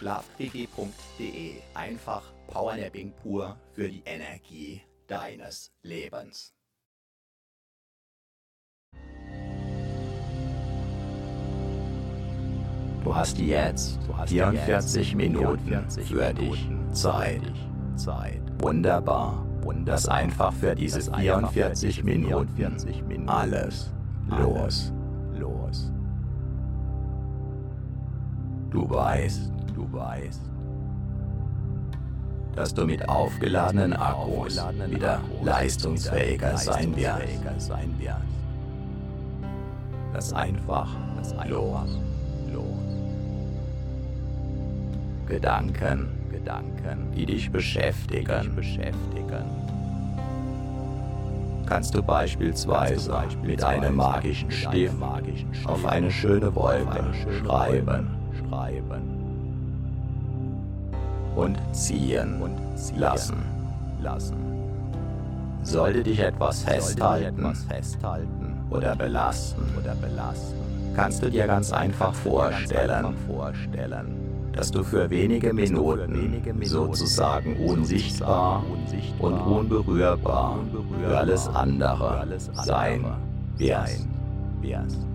Schlafquickie.de. Einfach Powernapping pur für die Energie deines Lebens. Du hast jetzt 44 Minuten für dich Zeit. Wunderbar. Lass einfach für diese 44 Minuten alles los. Du weißt, du weißt, dass du mit aufgeladenen Akkus wieder leistungsfähiger sein wirst. Lass einfach los. Gedanken, Gedanken, die dich beschäftigen, beschäftigen. Kannst du beispielsweise mit einem magischen Stift auf eine schöne Wolke schreiben, schreiben und ziehen und lassen, lassen. Sollte dich etwas festhalten, festhalten oder belasten, oder belasten, kannst du dir ganz einfach vorstellen, vorstellen dass du für wenige Minuten sozusagen unsichtbar und unberührbar für alles andere sein wirst.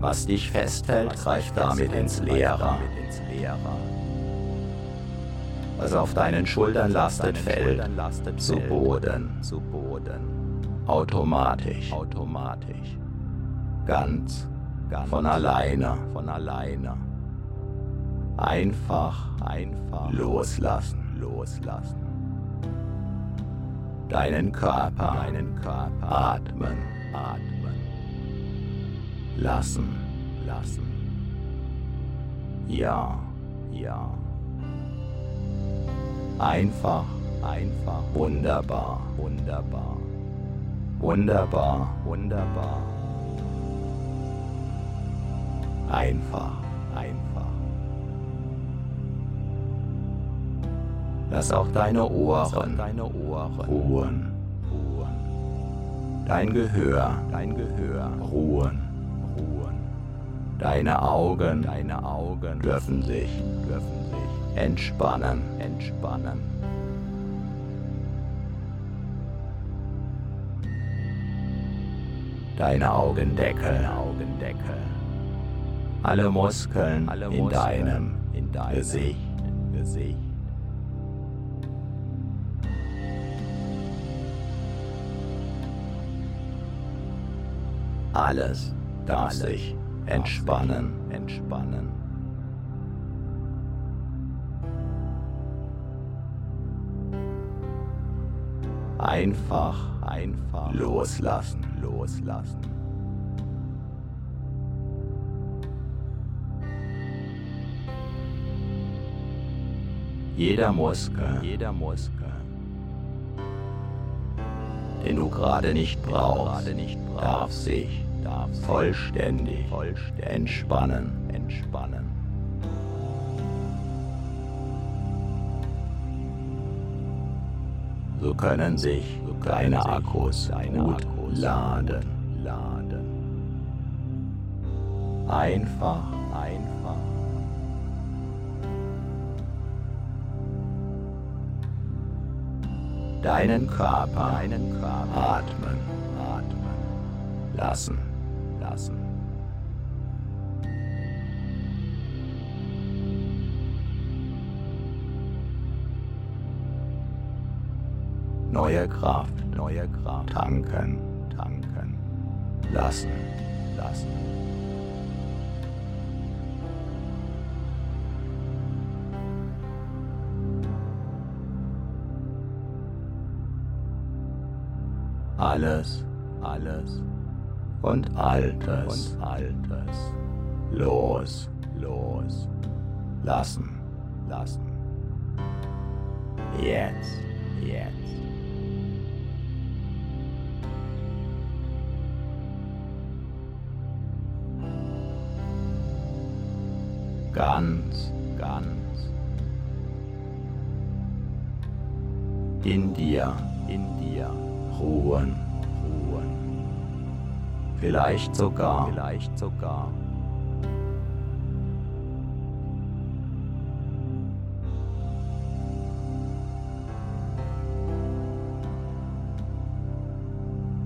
Was dich festhält, greift damit ins Leere. Was auf deinen Schultern lastet, fällt zu Boden. Automatisch. Ganz von alleine. Einfach, einfach loslassen. Deinen Körper, atmen. Lassen, lassen. Ja, ja. Einfach, einfach. Wunderbar, wunderbar. Wunderbar, wunderbar. Einfach, einfach. Lass auch deine Ohren, deine Ohren ruhen. Dein Gehör, dein Gehör ruhen. Deine Augen, deine Augen dürfen sich, dürfen sich entspannen, entspannen. Deine Augendeckel, Augendeckel. Alle Muskeln Alle in deinem, in deinem Gesicht, Gesicht Alles darf sich entspannen, entspannen. Einfach, einfach loslassen, loslassen. Jeder Muskel, jeder Muskel, den du gerade nicht brauchst, gerade nicht brauchst, darf sich vollständig, vollständig entspannen, entspannen. So können sich deine Akkus gut laden, laden. Einfach, einfach. Deinen Körper, deinen Körper atmen, atmen. Lassen, lassen. Neue Kraft, neue Kraft tanken, tanken, lassen, lassen. Alles, alles und Altes, und Altes. Los, los. Lassen, lassen. Jetzt, jetzt. Ganz, ganz. In dir, in dir ruhen. Vielleicht sogar, vielleicht sogar.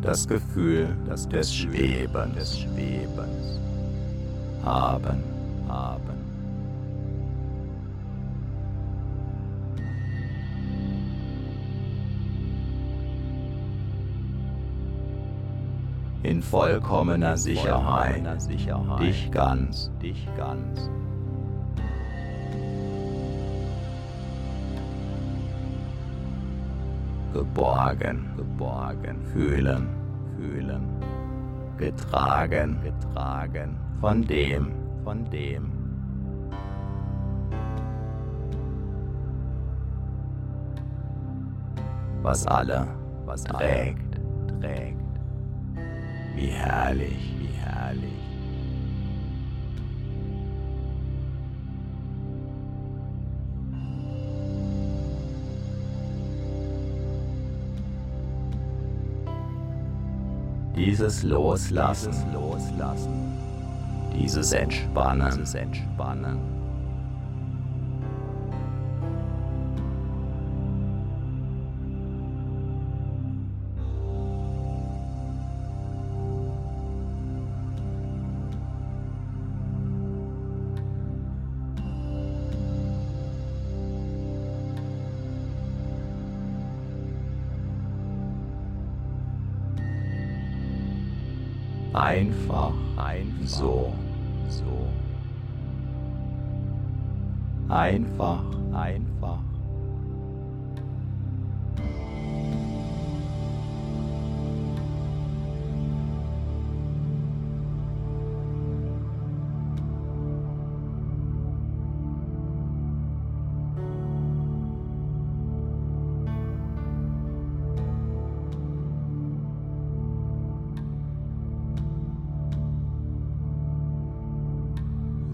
Das Gefühl das des Schwebens, des Schwebens haben, in vollkommener Sicherheit, dich ganz, dich ganz. Geborgen, geborgen, fühlen, fühlen, getragen, getragen, von dem, von dem. Was alle, was trägt, trägt. Wie herrlich, wie herrlich. Dieses Loslassen, Loslassen, dieses Entspannen, Entspannen. Einfach, einfach.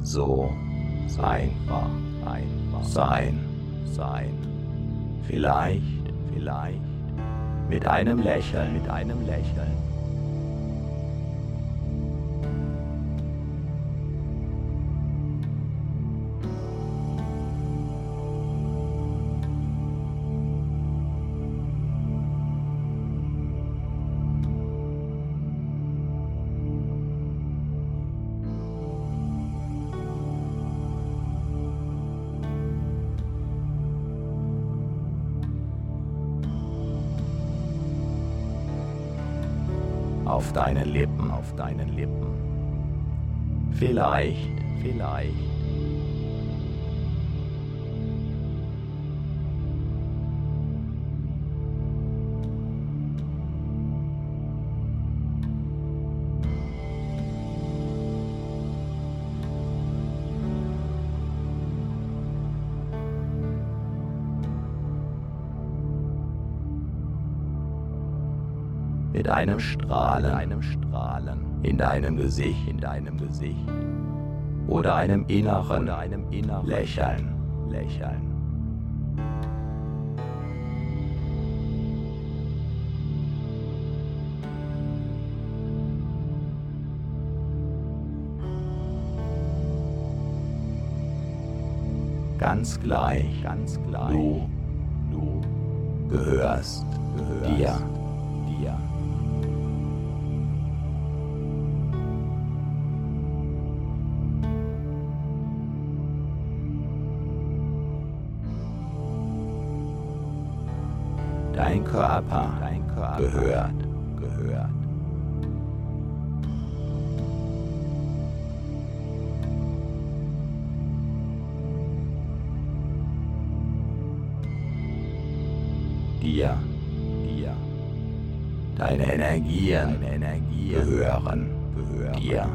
so. Einfach, einfach sein, sein. Vielleicht, vielleicht mit einem Lächeln, mit einem Lächeln. Deinen Lippen, auf deinen Lippen. Vielleicht, vielleicht. In deinem Gesicht, in deinem Gesicht oder einem inneren, oder einem inneren Lächeln, Lächeln. Ganz gleich, ganz gleich. Du, du gehörst, gehörst dir, dir. Dein Körper, dein Körper gehört, gehört. Dir, dir. Deine Energien, deine Energien gehören, gehören dir,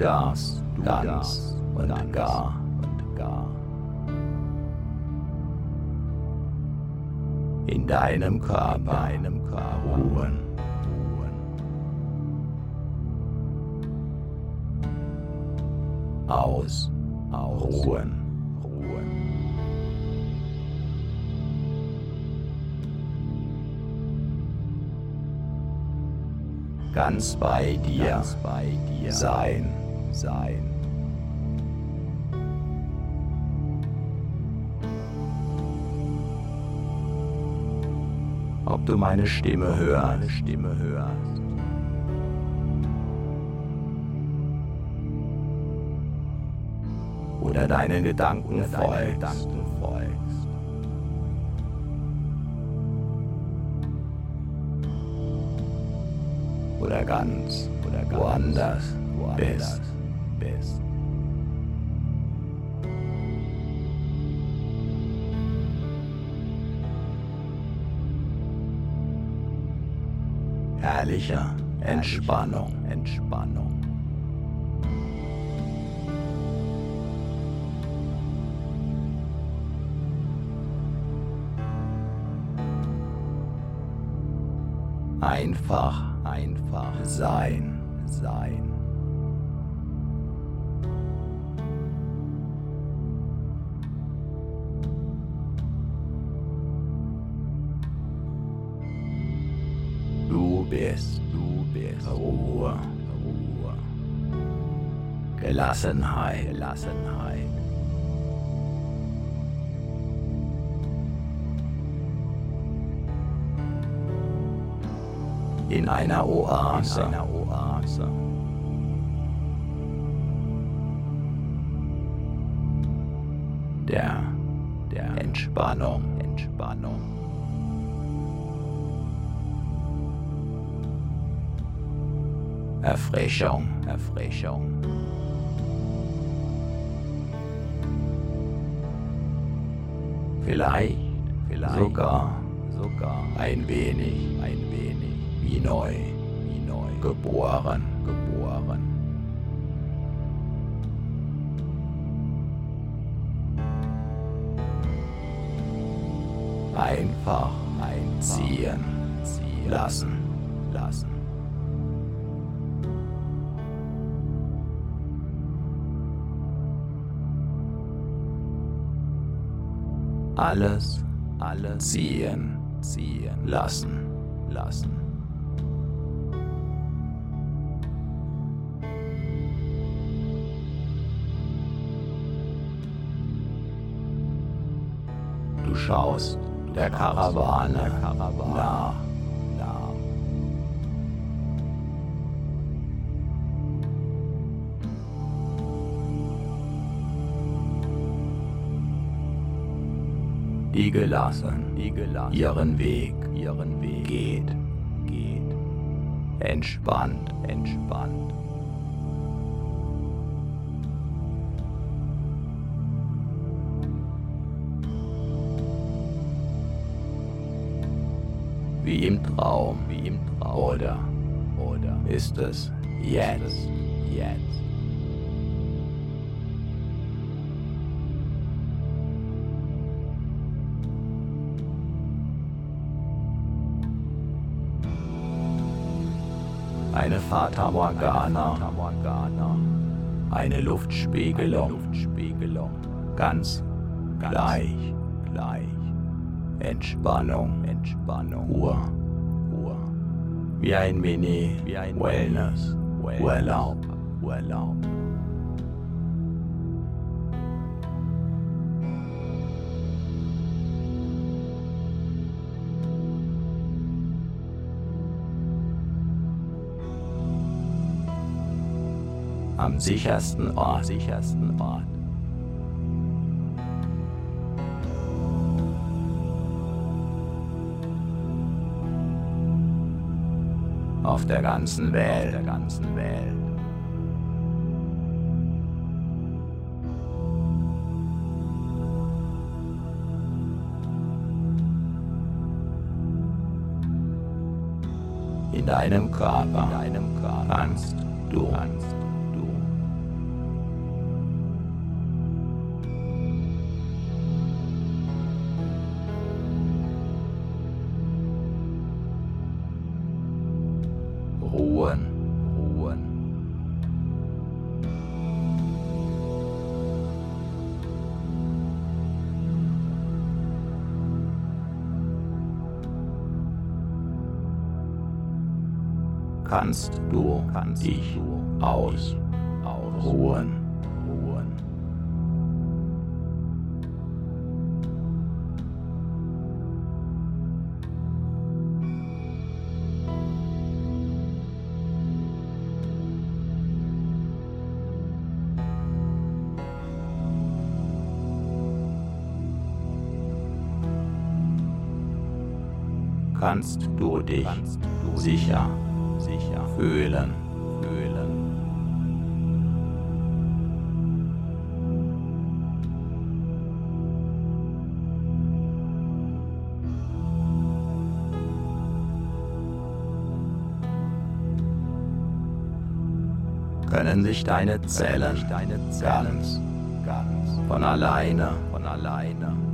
darfst du ganz und gar und gar in deinem Körper, deinem Körper ruhen. Aus, aus, ruhen, ruhen. Ganz bei dir, ganz bei dir sein, sein. Ob du meine Stimme hörst, meine Stimme hörst. Oder deinen Gedanken folgst. Deine Gedanken folgst. Oder ganz, oder ganz woanders, woanders bist. Herrlicher Entspannung, Entspannung. Einfach, einfach sein, sein. Gelassenheit, Gelassenheit. in einer Oase. In einer Oase. Der, der Entspannung, Entspannung. Erfrischung, Erfrischung. Vielleicht, vielleicht sogar, sogar ein wenig, ein wenig wie neu, wie neu geboren, geboren. Einfach einziehen, ziehen lassen, lassen. Alles, alles ziehen, ziehen lassen, lassen. Du schaust der Karawane nach. nach. Die gelassen, die gelassen ihren Weg, ihren Weg geht, geht. Entspannt, entspannt. wie im Traum, wie im Traum. Oder, oder ist es jetzt, jetzt? Eine Fata Morgana, eine Luftspiegelung, ganz gleich, gleich, Entspannung, Entspannung, Ruhe, Ruhe, wie ein Mini, wie ein Wellness, Urlaub, Urlaub. Am sichersten Ort, sichersten Ort. Auf der ganzen Welt, der ganzen Welt. In deinem Körper, in deinem Körper. Kannst du, kannst kannst du kannst dich du aus, ausruhen. Ruhen. kannst du dich sicher fühlen. Können sich deine Zellen, ganz von alleine, von alleine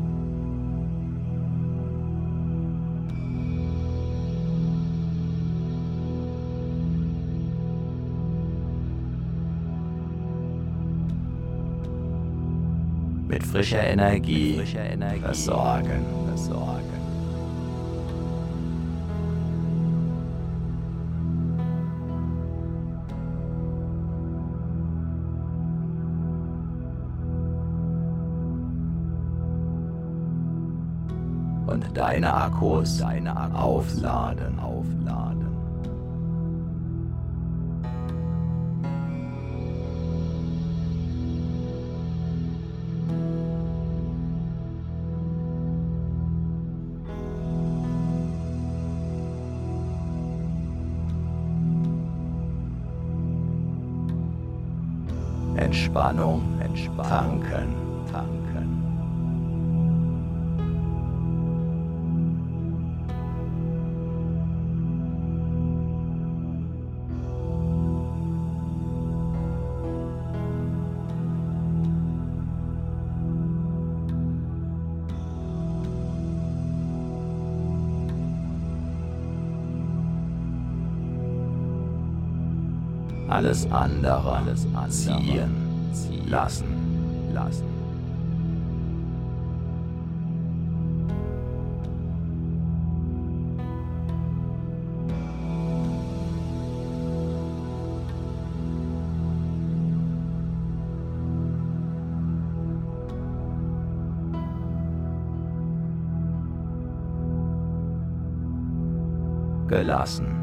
mit frischer Energie, mit frischer Energie versorgen. versorgen. Und deine Akkus, deine Akkus aufladen, aufladen. Entspannung, Entspannung, tanken, tanken. alles andere, alles andere ziehen lassen, lassen. Gelassen.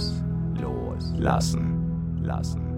Los, los, lassen,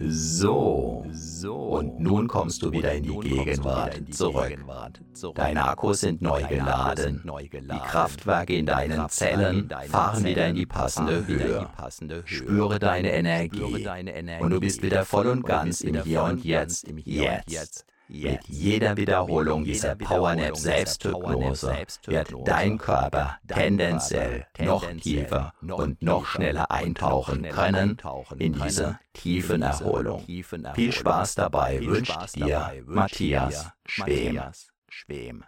lassen. So. Und nun kommst du wieder in die Gegenwart zurück. Deine Akkus sind neu geladen. Die Kraftwerke in deinen Zellen fahren wieder in die passende Höhe. Spüre deine Energie. Und du bist wieder voll und ganz im Hier und Jetzt. Jetzt. Mit jeder Wiederholung dieser Powernap Selbsthypnose wird dein Körper tendenziell noch tiefer und noch schneller eintauchen können in diese tiefen Erholung. Viel Spaß dabei wünscht dir Matthias Schwem.